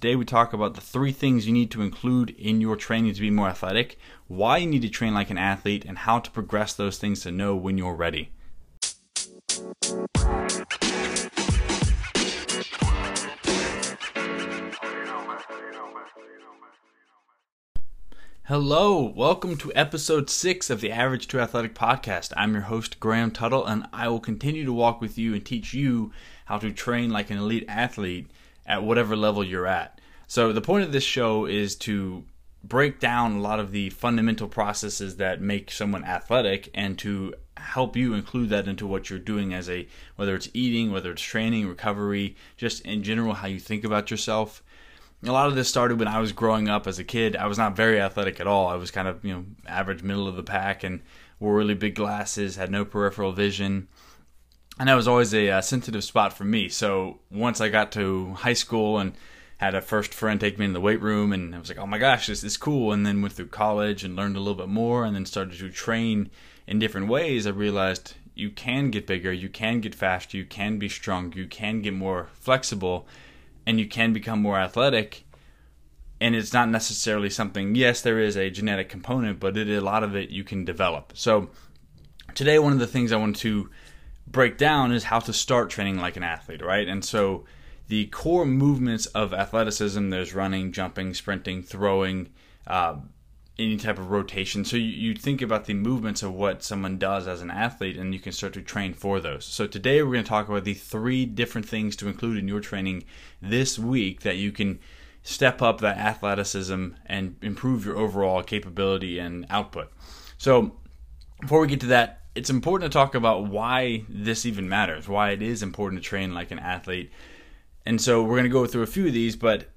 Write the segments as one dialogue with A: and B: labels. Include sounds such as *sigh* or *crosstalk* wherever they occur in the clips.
A: today we talk about the three things you need to include in your training to be more athletic, why you need to train like an athlete, and how to progress those things to know when you're ready. Hello, welcome to episode 6 of the Average to Athletic podcast. I'm your host, Graham Tuttle, and I will continue to walk with you and teach you how to train like an elite athlete at whatever level you're at. So, the point of this show is to break down a lot of the fundamental processes that make someone athletic and to help you include that into what you're doing as a whether it's eating, whether it's training, recovery, just in general how you think about yourself a lot of this started when I was growing up as a kid. I was not very athletic at all. I was kind of, you know, average middle of the pack and wore really big glasses, had no peripheral vision. And that was always a, uh, sensitive spot for me. So once I got to high school and had a first friend take me in the weight room, and I was like, oh my gosh, this is cool. And then went through college and learned a little bit more and then started to train in different ways. I realized you can get bigger, you can get faster, you can be strong, you can get more flexible and you can become more athletic and it's not necessarily something yes there is a genetic component but it, a lot of it you can develop so today one of the things i want to break down is how to start training like an athlete right and so the core movements of athleticism there's running jumping sprinting throwing uh, any type of rotation. So you, you think about the movements of what someone does as an athlete, and you can start to train for those. So today we're going to talk about the three different things to include in your training this week that you can step up that athleticism and improve your overall capability and output. So before we get to that, it's important to talk about why this even matters, why it is important to train like an athlete. And so we're going to go through a few of these, but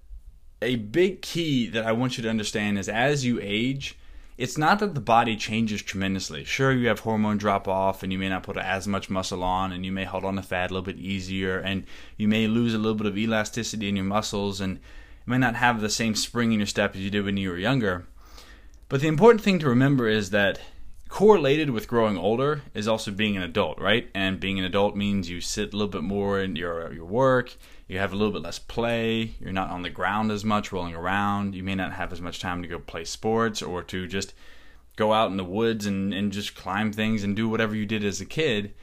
A: a big key that I want you to understand is as you age, it's not that the body changes tremendously. Sure, you have hormone drop off and you may not put as much muscle on and you may hold on to fat a little bit easier and you may lose a little bit of elasticity in your muscles and you may not have the same spring in your step as you did when you were younger. But the important thing to remember is that correlated with growing older is also being an adult, right? And being an adult means you sit a little bit more in your your work, you have a little bit less play, you're not on the ground as much rolling around, you may not have as much time to go play sports or to just go out in the woods and, and just climb things and do whatever you did as a kid.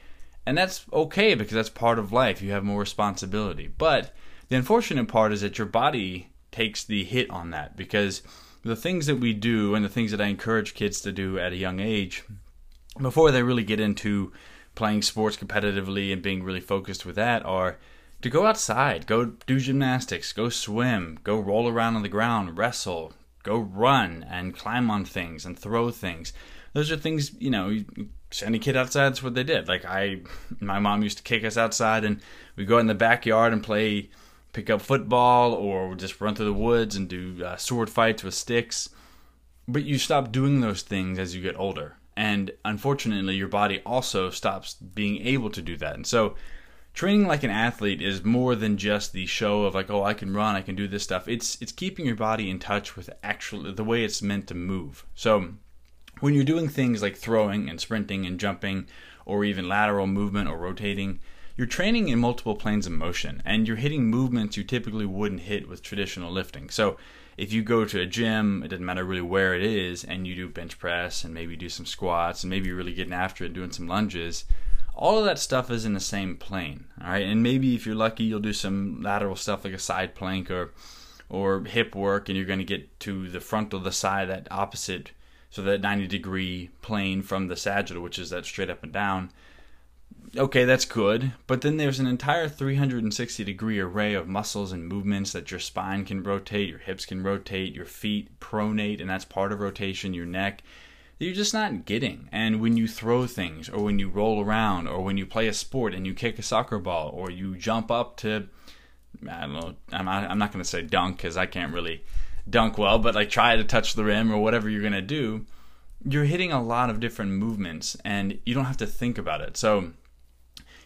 A: And that's okay because that's part of life. You have more responsibility. But the unfortunate part is that your body takes the hit on that because the things that we do and the things that I encourage kids to do at a young age, before they really get into playing sports competitively and being really focused with that, are to go outside, go do gymnastics, go swim, go roll around on the ground, wrestle, go run and climb on things and throw things. Those are things, you know, send a kid outside, that's what they did. Like I, my mom used to kick us outside and we'd go in the backyard and play pick up football or just run through the woods and do uh, sword fights with sticks. But you stop doing those things as you get older. And unfortunately, your body also stops being able to do that. And so, training like an athlete is more than just the show of like, oh, I can run, I can do this stuff. It's it's keeping your body in touch with actually the way it's meant to move. So, when you're doing things like throwing and sprinting and jumping, or even lateral movement or rotating, you're training in multiple planes of motion and you're hitting movements you typically wouldn't hit with traditional lifting. So if you go to a gym, it doesn't matter really where it is, and you do bench press and maybe do some squats and maybe you're really getting after it doing some lunges, all of that stuff is in the same plane. All right. And maybe if you're lucky you'll do some lateral stuff like a side plank or or hip work and you're going to get to the front of the side that opposite so that 90 degree plane from the sagittal which is that straight up and down okay, that's good. But then there's an entire 360 degree array of muscles and movements that your spine can rotate, your hips can rotate, your feet pronate, and that's part of rotation, your neck. You're just not getting. And when you throw things, or when you roll around, or when you play a sport and you kick a soccer ball, or you jump up to, I don't know, I'm not, I'm not going to say dunk because I can't really dunk well, but like try to touch the rim or whatever you're going to do, you're hitting a lot of different movements and you don't have to think about it. So,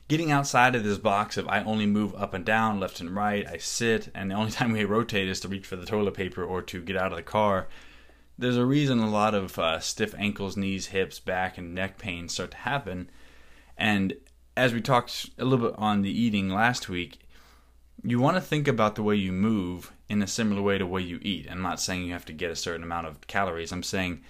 A: getting outside of this box of I only move up and down, left and right, I sit, and the only *laughs* time we rotate is to reach for the toilet paper or to get out of the car. There's a reason a lot of uh, stiff ankles, knees, hips, back, and neck pain start to happen. And as we talked a little bit on the eating last week, you want to think about the way you move in a similar way to the way you eat. I'm not saying you have to get a certain amount of calories. I'm saying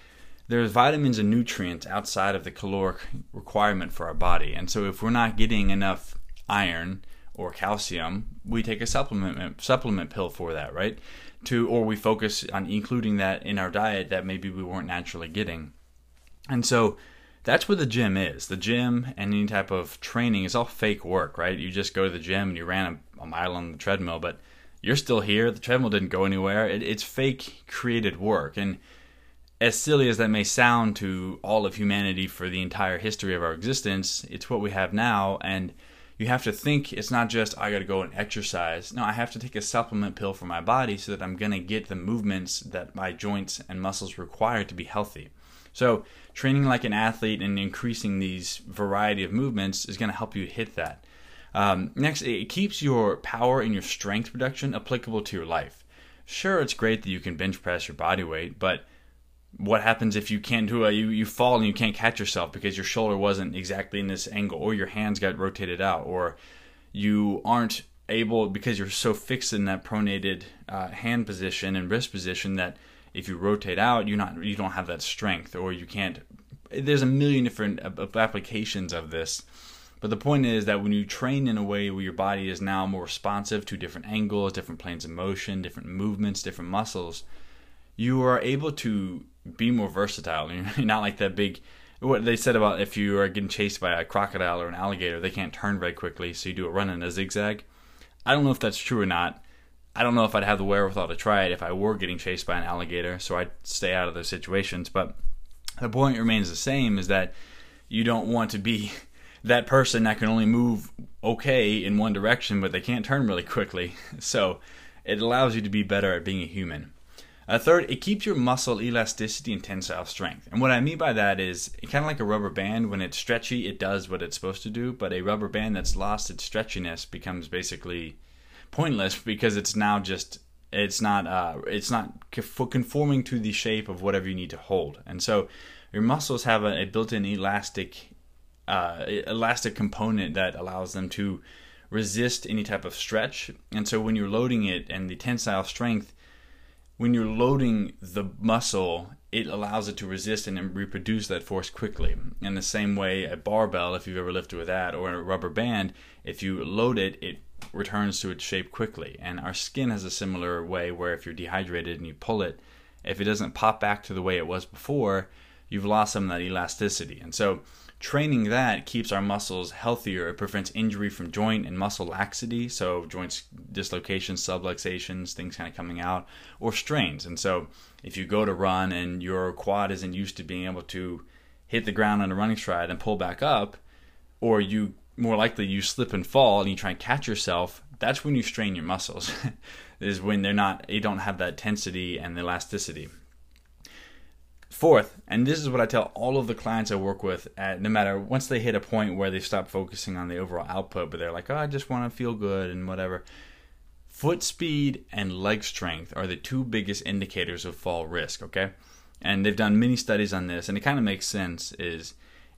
A: there's vitamins and nutrients outside of the caloric requirement for our body. And so if we're not getting enough iron or calcium, we take a supplement supplement pill for that, right? To or we focus on including that in our diet that maybe we weren't naturally getting. And so that's where the gym is. The gym and any type of training is all fake work, right? You just go to the gym and you ran a, a mile on the treadmill, but you're still here. The treadmill didn't go anywhere. It, it's fake created work. And as silly as that may sound to all of humanity for the entire history of our existence, it's what we have now. And you have to think it's not just I got to go and exercise. No, I have to take a supplement pill for my body so that I'm going to get the movements that my joints and muscles require to be healthy. So, training like an athlete and increasing these variety of movements is going to help you hit that. Um, next, it keeps your power and your strength production applicable to your life. Sure, it's great that you can bench press your body weight, but what happens if you can't do it? You, you fall and you can't catch yourself because your shoulder wasn't exactly in this angle, or your hands got rotated out, or you aren't able because you're so fixed in that pronated uh, hand position and wrist position that if you rotate out, you're not you don't have that strength, or you can't. There's a million different applications of this, but the point is that when you train in a way where your body is now more responsive to different angles, different planes of motion, different movements, different muscles, you are able to be more versatile. *laughs* You're not like that big. What they said about if you are getting chased by a crocodile or an alligator, they can't turn very quickly, so you do a run in a zigzag. I don't know if that's true or not. I don't know if I'd have the wherewithal to try it if I were getting chased by an alligator, so I'd stay out of those situations. But the point remains the same is that you don't want to be *laughs* that person that can only move okay in one direction, but they can't turn really quickly. *laughs* So it allows you to be better at being a human. Uh, third, it keeps your muscle elasticity and tensile strength. And what I mean by that is kind of like a rubber band. When it's stretchy, it does what it's supposed to do. But a rubber band that's lost its stretchiness becomes basically pointless *laughs* because it's now just it's not uh, it's not conforming to the shape of whatever you need to hold, and so your muscles have a, a built-in elastic uh, elastic component that allows them to resist any type of stretch. And so when you're loading it and the tensile strength, when you're loading the muscle, it allows it to resist and reproduce that force quickly. In the same way, a barbell, if you've ever lifted with that, or a rubber band, if you load it, it returns to its shape quickly. And our skin has a similar way where if you're dehydrated and you pull it, if it doesn't pop back to the way it was before, you've lost some of that elasticity. And so training that keeps our muscles healthier. It prevents injury from joint and muscle laxity, so joints dislocations, subluxations, things kind of coming out, or strains. And so if you go to run and your quad isn't used to being able to hit the ground on a running stride and pull back up, or you more likely you slip and fall and you try and catch yourself, that's when you strain your muscles. *laughs* is when they're not you don't have that tensity and elasticity. Fourth, and this is what I tell all of the clients I work with, at, no matter once they hit a point where they stop focusing on the overall output, but they're like, oh, I just want to feel good and whatever. Foot speed and leg strength are the two biggest indicators of fall risk, okay? And they've done many studies on this, and it kind of makes sense. Is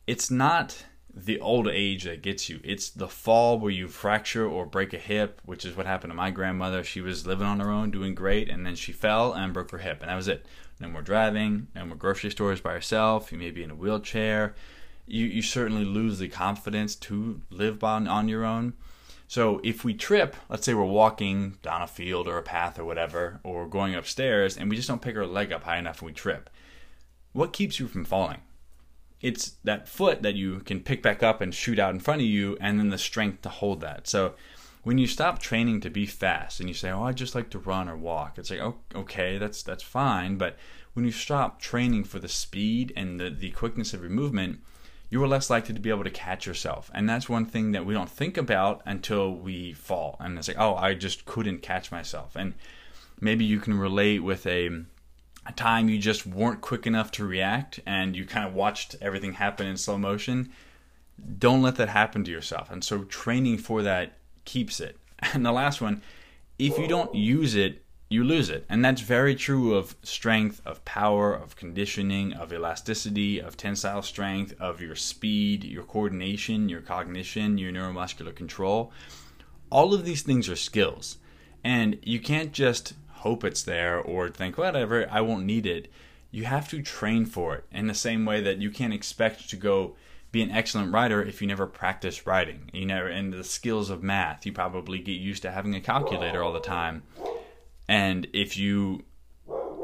A: it's not the old age that gets you. It's the fall where you fracture or break a hip, which is what happened to my grandmother. She was living on her own, doing great, and then she fell and broke her hip, and that was it. No more driving, no more grocery stores by yourself. You may be in a wheelchair. You you certainly lose the confidence to live on on your own. So if we trip, let's say we're walking down a field or a path or whatever, or going upstairs, and we just don't pick our leg up high enough and we trip, what keeps you from falling? it's that foot that you can pick back up and shoot out in front of you, and then the strength to hold that. So when you stop training to be fast and you say, "Oh, I just like to run or walk," it's like, "Oh, okay, that's that's fine." But when you stop training for the speed and the, the quickness of your movement, you are less likely to be able to catch yourself. And that's one thing that we don't think about until we fall. And it's like, "Oh, I just couldn't catch myself." And maybe you can relate with a a time you just weren't quick enough to react and you kind of watched everything happen in slow motion, don't let that happen to yourself. And so training for that keeps it. *laughs* And the last one, if you don't use it, you lose it. And that's very true of strength, of power, of conditioning, of elasticity, of tensile strength, of your speed, your coordination, your cognition, your neuromuscular control. All of these things are skills. And you can't just hope it's there or think, whatever, I won't need it. You have to train for it in the same way that you can't expect to go be an excellent writer if you never practice writing. You know, and the skills of math, you probably get used to having a calculator all the time. And if you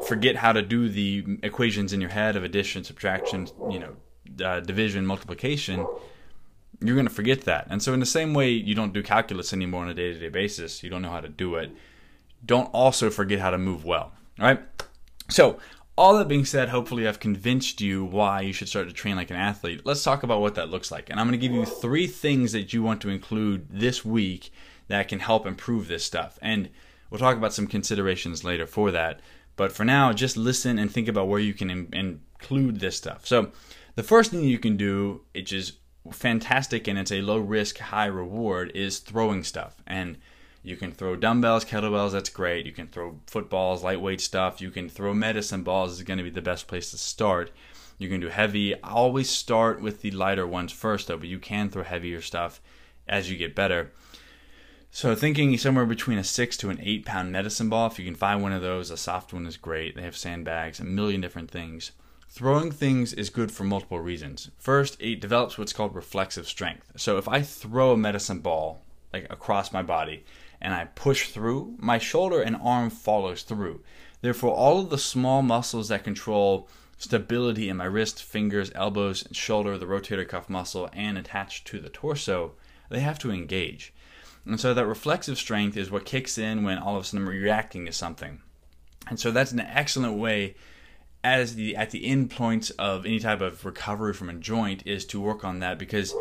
A: forget how to do the equations in your head of addition, subtraction, you know, uh, division, multiplication, you're going to forget that. And so, in the same way, you don't do calculus anymore on a day to day basis, you don't know how to do it. Don't also forget how to move well. All right. So, all that being said, hopefully I've convinced you why you should start to train like an athlete. Let's talk about what that looks like. And I'm going to give you three things that you want to include this week that can help improve this stuff. And we'll talk about some considerations later for that. But for now, just listen and think about where you can in- include this stuff. So, the first thing you can do, which is fantastic and it's a low risk, high reward, is throwing stuff. And you can throw dumbbells, kettlebells, that's great. You can throw footballs, lightweight stuff. You can throw medicine balls, is going to be the best place to start. You can do heavy. I always start with the lighter ones first, though, but you can throw heavier stuff as you get better. So thinking somewhere between a six to an eight pound medicine ball, if you can find one of those, a soft one is great. They have sandbags, a million different things. Throwing things is good for multiple reasons. First, it develops what's called reflexive strength. So if I throw a medicine ball like across my body and I push through, my shoulder and arm follows through. Therefore, all of the small muscles that control stability in my wrist, fingers, elbows, shoulder, the rotator cuff muscle, and attached to the torso, they have to engage. And so that reflexive strength is what kicks in when all of a sudden I'm reacting to something. And so that's an excellent way as the at the end points of any type of recovery from a joint is to work on that because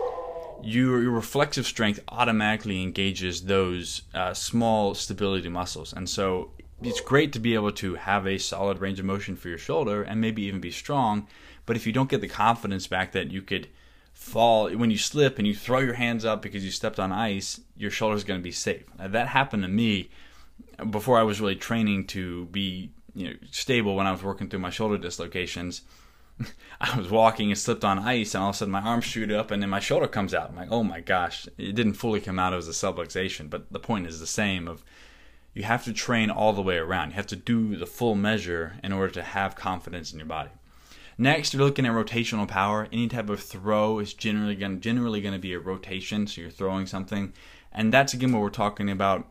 A: your, your reflexive strength automatically engages those uh, small stability muscles. And so it's great to be able to have a solid range of motion for your shoulder and maybe even be strong. But if you don't get the confidence back that you could fall when you slip and you throw your hands up because you stepped on ice, your shoulder is going to be safe. Now, that happened to me before I was really training to be you know stable when I was working through my shoulder dislocations. *laughs* I was walking and slipped on ice, and all of a sudden my arm shoot up, and then my shoulder comes out. I'm like, oh my gosh! It didn't fully come out; it was a subluxation. But the point is the same: of you have to train all the way around. You have to do the full measure in order to have confidence in your body. Next, you're looking at rotational power. Any type of throw is generally going generally going to be a rotation, so you're throwing something, and that's again what we're talking about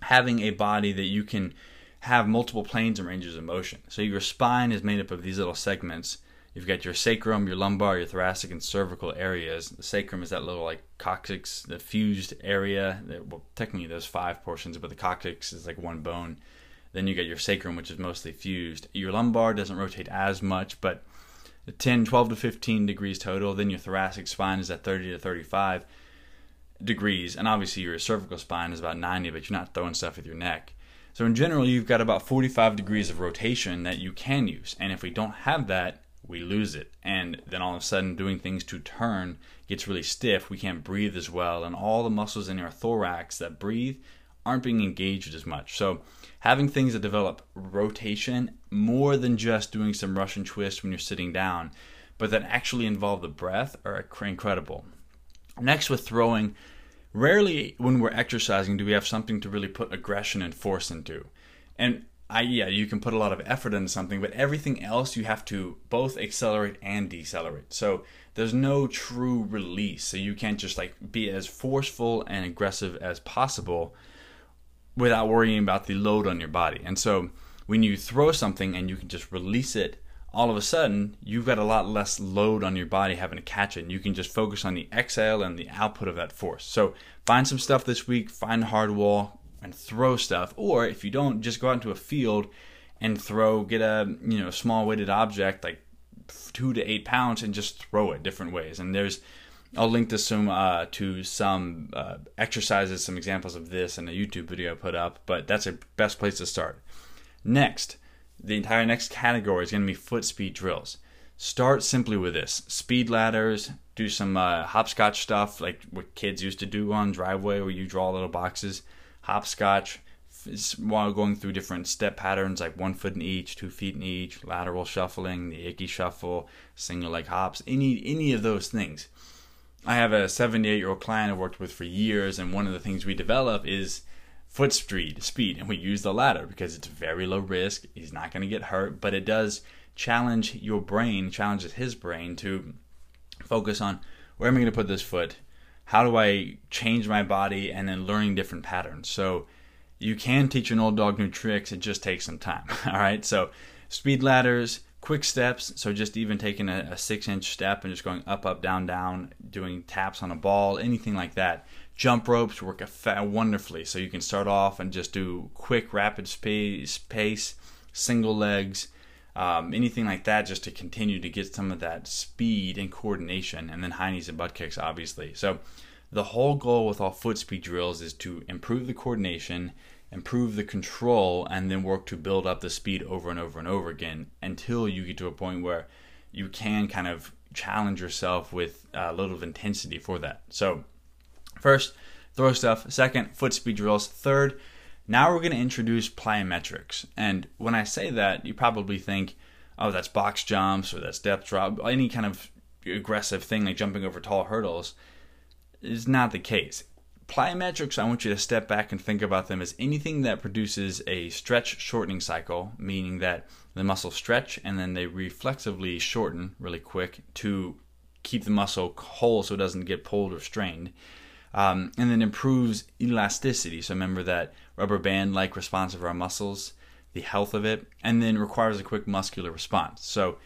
A: having a body that you can have multiple planes and ranges of motion. So your spine is made up of these little segments. You've got your sacrum, your lumbar, your thoracic, and cervical areas. The sacrum is that little like coccyx, the fused area. Well, technically there's five portions, but the coccyx is like one bone. Then you get your sacrum, which is mostly fused. Your lumbar doesn't rotate as much, but 10, 12 to 15 degrees total. Then your thoracic spine is at 30 to 35 degrees. And obviously your cervical spine is about 90, but you're not throwing stuff with your neck. So in general, you've got about 45 degrees of rotation that you can use. And if we don't have that, we lose it. And then all of a sudden, doing things to turn gets really stiff. We can't breathe as well. And all the muscles in our thorax that breathe aren't being engaged as much. So having things that develop rotation more than just doing some Russian twist when you're sitting down, but that actually involve the breath are incredible. Next, with throwing, rarely when we're exercising do we have something to really put aggression and force into. And I, yeah, you can put a lot of effort into something, but everything else you have to both accelerate and decelerate. So there's no true release. So you can't just like be as forceful and aggressive as possible without worrying about the load on your body. And so when you throw something and you can just release it, all of a sudden you've got a lot less load on your body having to catch it. And you can just focus on the exhale and the output of that force. So find some stuff this week, find hard wall and throw stuff. Or if you don't, just go out into a field and throw, get a you know small weighted object like two to eight pounds and just throw it different ways. And there's I'll link to some uh, to some uh, exercises, some examples of this in a YouTube video I put up. But that's a best place to start. Next, the entire next category is going to be foot speed drills. Start simply with this: speed ladders. Do some uh, hopscotch stuff like what kids used to do on driveway, where you draw little boxes. Hopscotch while going through different step patterns like one foot in each, two feet in each, lateral shuffling, the Ickey shuffle, single leg hops, any any of those things I have a 78 year old client I've worked with for years, and one of the things we develop is foot speed, speed, and we use the ladder because it's very low risk. He's not going to get hurt, but it does challenge your brain, challenges his brain to focus on where am I going to put this foot? How do I change my body? And then learning different patterns. So you can teach an old dog new tricks. It just takes some time. *laughs* All right. So speed ladders, quick steps. So just even taking a, a six inch step and just going up, up, down, down, doing taps on a ball, anything like that. Jump ropes work wonderfully. So you can start off and just do quick, rapid pace, pace single legs, um, anything like that, just to continue to get some of that speed and coordination. And then high knees and butt kicks, obviously. So the whole goal with all foot speed drills is to improve the coordination improve the control, and then work to build up the speed over and over and over again until you get to a point where you can kind of challenge yourself with a little of intensity for that. So, first, throw stuff. Second, foot speed drills. Third, now we're going to introduce plyometrics. And when I say that, you probably think, oh, that's box jumps or that's depth drop, any kind of aggressive thing like jumping over tall hurdles is not the case plyometrics, I want you to step back and think about them as anything that produces a stretch shortening cycle, meaning that the muscles stretch and then they reflexively shorten really quick to keep the muscle whole so it doesn't get pulled or strained. Um, and then improves elasticity. So remember that rubber band like response of our muscles, the health of it, and then requires a quick muscular response. So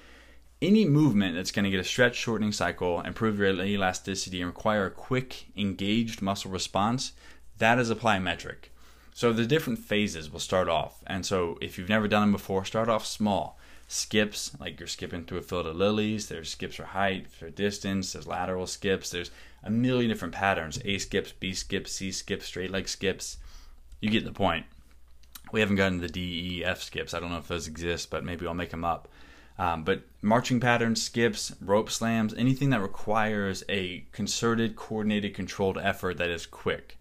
A: any movement that's going to get a stretch shortening cycle, improve your elasticity, and require a quick, engaged muscle response, that is a plyometric. So the different phases will start off. And so if you've never done them before, start off small. Skips, like you're skipping through a field of lilies. There's skips for height, for distance. There's lateral skips. There's a million different patterns. A skips, B skips, C skips, straight leg skips. You get the point. We haven't gotten the D, E, F skips. I don't know if those exist, but maybe I'll make them up. Um, but marching patterns, skips, rope slams, anything that requires a concerted, coordinated, controlled effort that is quick.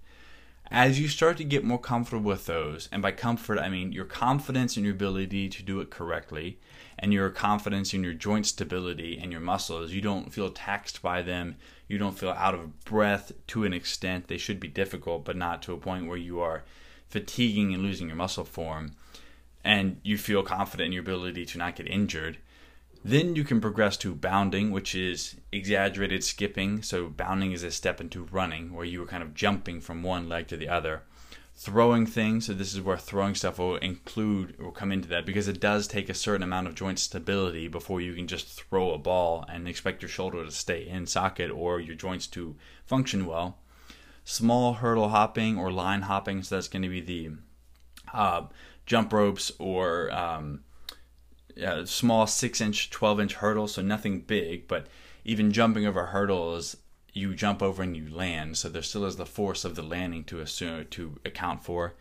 A: As you start to get more comfortable with those, and by comfort I mean your confidence in your ability to do it correctly, and your confidence in your joint stability and your muscles, you don't feel taxed by them, you don't feel out of breath to an extent. They should be difficult, but not to a point where you are fatiguing and losing your muscle form, and you feel confident in your ability to not get injured then you can progress to bounding, which is exaggerated skipping. So, bounding is a step into running, where you are kind of jumping from one leg to the other. Throwing things, so this is where throwing stuff will include, will come into that, because it does take a certain amount of joint stability before you can just throw a ball and expect your shoulder to stay in socket or your joints to function well. Small hurdle hopping or line hopping, so that's going to be the uh, jump ropes or um, uh, small six inch, 12 inch hurdles, so nothing big, but even jumping over hurdles, you jump over and you land, so there still is the force of the landing to assume to account for.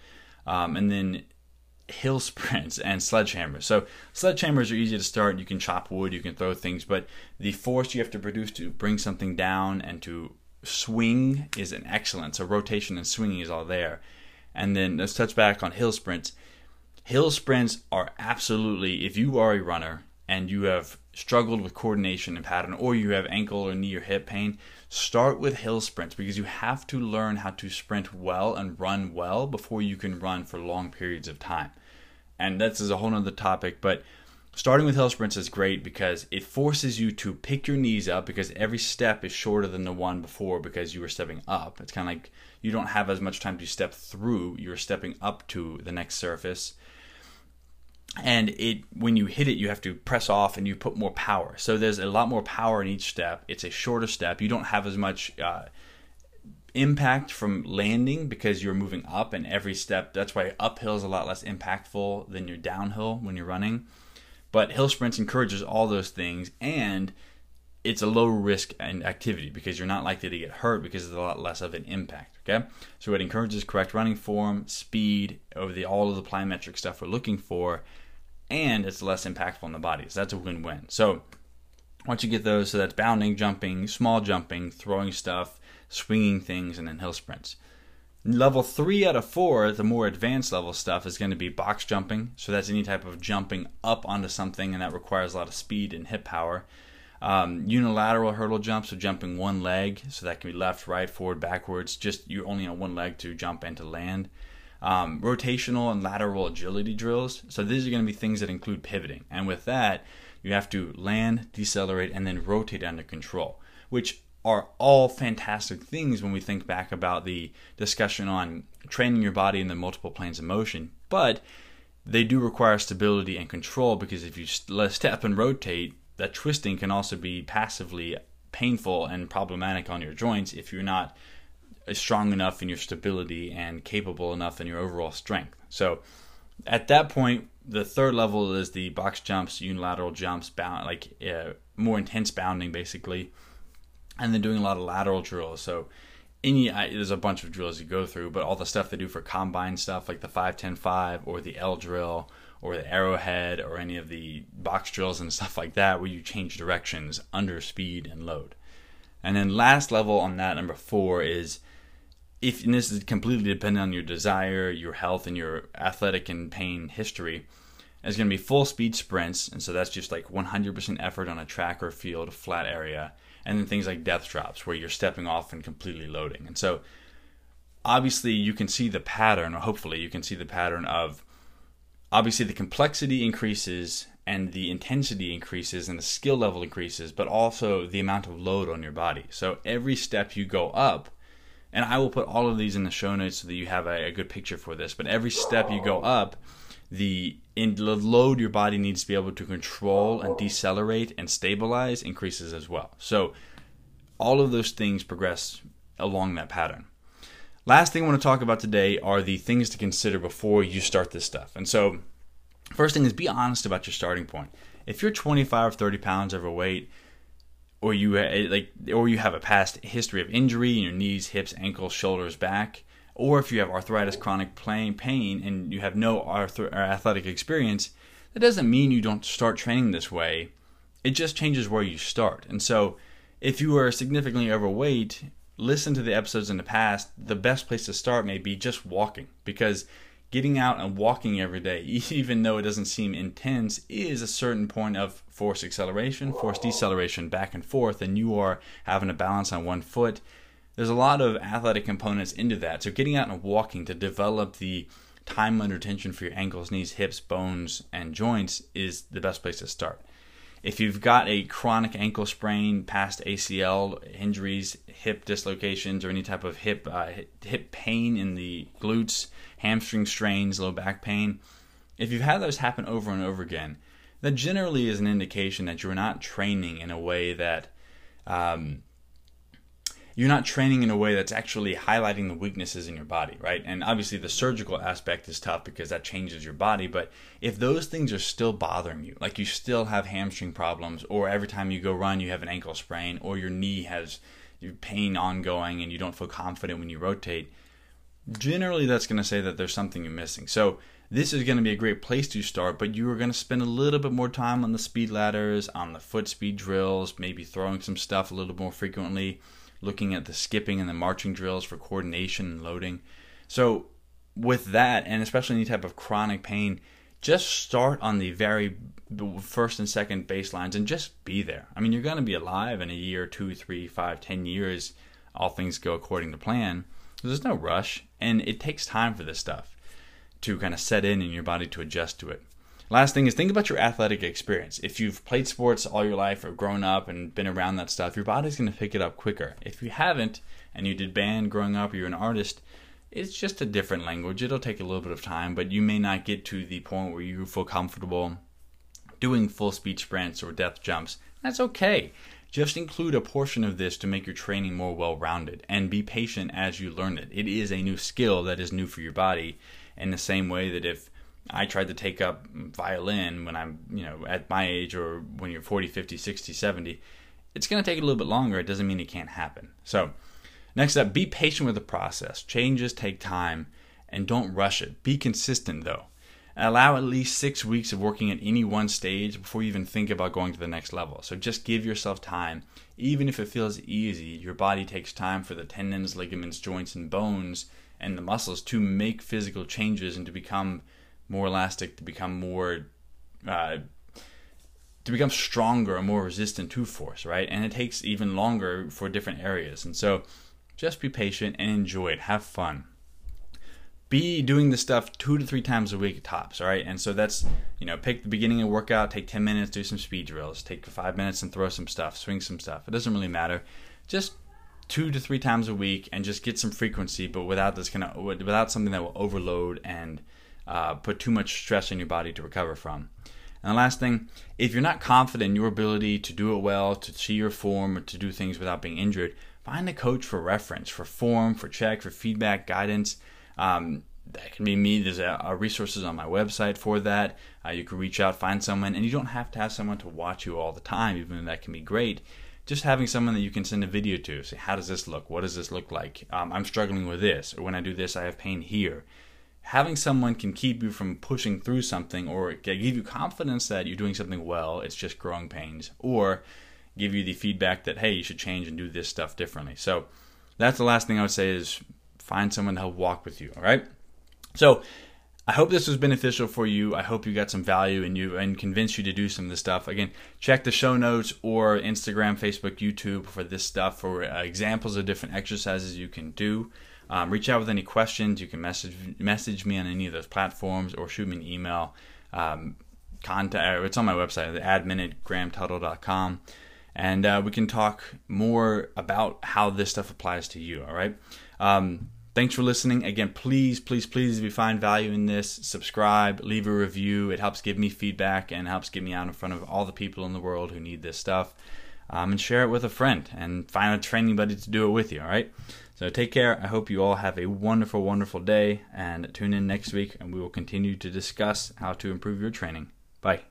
A: Um, and then hill *laughs* sprints and sledgehammers. So sledgehammers are easy to start. You can chop wood, you can throw things, but the force you have to produce to bring something down and to swing is an excellent. So rotation and swinging is all there. And then let's touch back on hill sprints. Hill sprints are absolutely, if you are a runner and you have struggled with coordination and pattern, or you have ankle or knee or hip pain, start with hill sprints because you have to learn how to sprint well and run well before you can run for long periods of time. And that's a whole other topic, but starting with hill sprints is great because it forces you to pick your knees up because every step is shorter than the one before because you were stepping up. It's kind of like you don't have as much time to step through, you're stepping up to the next surface. And it when you hit it you have to press off and you put more power. So there's a lot more power in each step. It's a shorter step. You don't have as much uh, impact from landing because you're moving up and every step that's why uphill is a lot less impactful than your downhill when you're running but hill sprints encourages all those things and it's a low risk and activity because you're not likely to get hurt because it's a lot less of an impact okay so it encourages correct running form speed over the all of the plyometric stuff we're looking for and it's less impactful on the body. So that's a win win. So once you get those, so that's bounding, jumping, small jumping, throwing stuff, swinging things, and then hill sprints. Level three out of four, the more advanced level stuff, is going to be box jumping. So that's any type of jumping up onto something, and that requires a lot of speed and hip power. Um, unilateral hurdle jumps, so jumping one leg, so that can be left, right, forward, backwards. Just you're only on one leg to jump and to land. Um, rotational and lateral agility drills. So these are going to be things that include pivoting, and with that, you have to land, decelerate, and then rotate under control, which are all fantastic things when we think back about the discussion on training your body in the multiple planes of motion. But they do require stability and control because if you step and rotate, that twisting can also be passively painful and problematic on your joints if you're not strong enough in your stability and capable enough in your overall strength. So at that point, the third level is the box jumps, unilateral jumps, bound like uh, more intense bounding basically, and then doing a lot of lateral drills. So any there's a bunch of drills you go through, but all the stuff they do for combine stuff like the 5-10-5 or the L drill or the arrowhead or any of the box drills and stuff like that where you change directions under speed and load. And then last level on that number 4 is if this is completely dependent on your desire, your health and your athletic and pain history. It's going to be full speed sprints, and so that's just like 100% effort on a track or field, flat area and then things like depth drops where you're stepping off and completely loading. And so obviously you can see the pattern, or hopefully you can see the pattern of obviously the complexity increases and the intensity increases and the skill level increases, but also the amount of load on your body. So every step you go up, and I will put all of these in the show notes so that you have a, a good picture for this, but every step you go up, the in the load your body needs to be able to control and decelerate and stabilize increases as well. So all of those things progress along that pattern. Last thing I want to talk about today are the things to consider before you start this stuff. And so first thing is be honest about your starting point. If you're 25 or 30 pounds overweight, or you eh, like, or you have a past history of injury in your knees, hips, ankles, shoulders, back, or if you have arthritis, chronic pain, and you have no arth- athletic experience, that doesn't mean you don't start training this way. It just changes where you start. And so, if you are significantly overweight, listen to the episodes in the past. The best place to start may be just walking because getting out and walking every day, *laughs* even though it doesn't seem intense, is a certain point of force acceleration, force deceleration back and forth, and you are having a balance on one foot there's a lot of athletic components into that. So getting out and walking to develop the time under tension for your ankles, knees, hips, bones, and joints is the best place to start. If you've got a chronic ankle sprain, past ACL injuries, hip dislocations, or any type of hip uh, hip pain in the glutes, hamstring strains, low back pain, if you've had those happen over and over again, that generally is an indication that you're not training in a way that um, you're not training in a way that's actually highlighting the weaknesses in your body, right? And obviously, the surgical aspect is tough because that changes your body. But if those things are still bothering you, like you still have hamstring problems, or every time you go run, you have an ankle sprain, or your knee has pain ongoing and you don't feel confident when you rotate, generally that's going to say that there's something you're missing. So, this is going to be a great place to start, but you are going to spend a little bit more time on the speed ladders, on the foot speed drills, maybe throwing some stuff a little more frequently looking at the skipping and the marching drills for coordination and loading. So, with that, and especially any type of chronic pain, just start on the very first and second baselines and just be there. I mean, you're going to be alive in a year, two, three, five, ten years. All things go according to plan. So There's no rush, and it takes time for this stuff to kind of set in in your body to adjust to it. Last thing is think about your athletic experience. If you've played sports all your life or grown up and been around that stuff, your body's going to pick it up quicker. If you haven't and you did band growing up or you're an artist, it's just a different language. It'll take a little bit of time, but you may not get to the point where you feel comfortable doing full speed sprints or depth jumps. That's okay. Just include a portion of this to make your training more well rounded and be patient as you learn it. It is a new skill that is new for your body in the same way that if I tried to take up violin when I'm, you know, at my age or when you're 40, 50, 60, 70. It's going to take a little bit longer. It doesn't mean it can't happen. So, next up, be patient with the process. Changes take time and don't rush it. Be consistent though. Allow at least six weeks of working at any one stage before you even think about going to the next level. So just give yourself time. Even if it feels easy, your body takes time for the tendons, ligaments, joints, and bones and the muscles to make physical changes and to become more elastic, to become more uh, to become stronger and more resistant to force, right? And it takes even longer for different areas. And so just be patient and enjoy it. Have fun. Be doing this stuff two to three times a week tops, all right? And so that's, you know, pick the beginning of workout, take 10 minutes, do some speed drills, take five minutes and throw some stuff, swing some stuff. It doesn't really matter. Just two to three times a week and just get some frequency, but without this kind of, without something that will overload and uh, put too much stress on your body to recover from. And the last thing, if you're not confident in your ability to do it well, to see your form, or to do things without being injured, find a coach for reference, for form, for check, for feedback, guidance. Um, that can be me. There's a, a resources on my website for that. Uh, you can reach out, find someone, and you don't have to have someone to watch you all the time, even though that can be great. Just having someone that you can send a video to, say, how does this look? What does this look like? Um, I'm struggling with this, or when I do this, I have pain here having someone can keep you from pushing through something or give you confidence that you're doing something well, it's just growing pains, or give you the feedback that, hey, you should change and do this stuff differently. So that's the last thing I would say is find someone to help walk with you, all right? So I hope this was beneficial for you. I hope you got some value and you and convinced you to do some of this stuff. Again, check the show notes or Instagram, Facebook, YouTube for this stuff for uh, examples of different exercises you can do. Um, reach out with any questions. You can message message me on any of those platforms or shoot me an email. Um, contact. It's on my website, admin at grahamtuttle.com. And uh, we can talk more about how this stuff applies to you. All right. Um, thanks for listening. Again, please, please, please, if you find value in this, subscribe, leave a review. It helps give me feedback and helps get me out in front of all the people in the world who need this stuff. Um, and share it with a friend and find a training buddy to do it with you. All right. So take care. I hope you all have a wonderful, wonderful day and tune in next week and we will continue to discuss how to improve your training. Bye.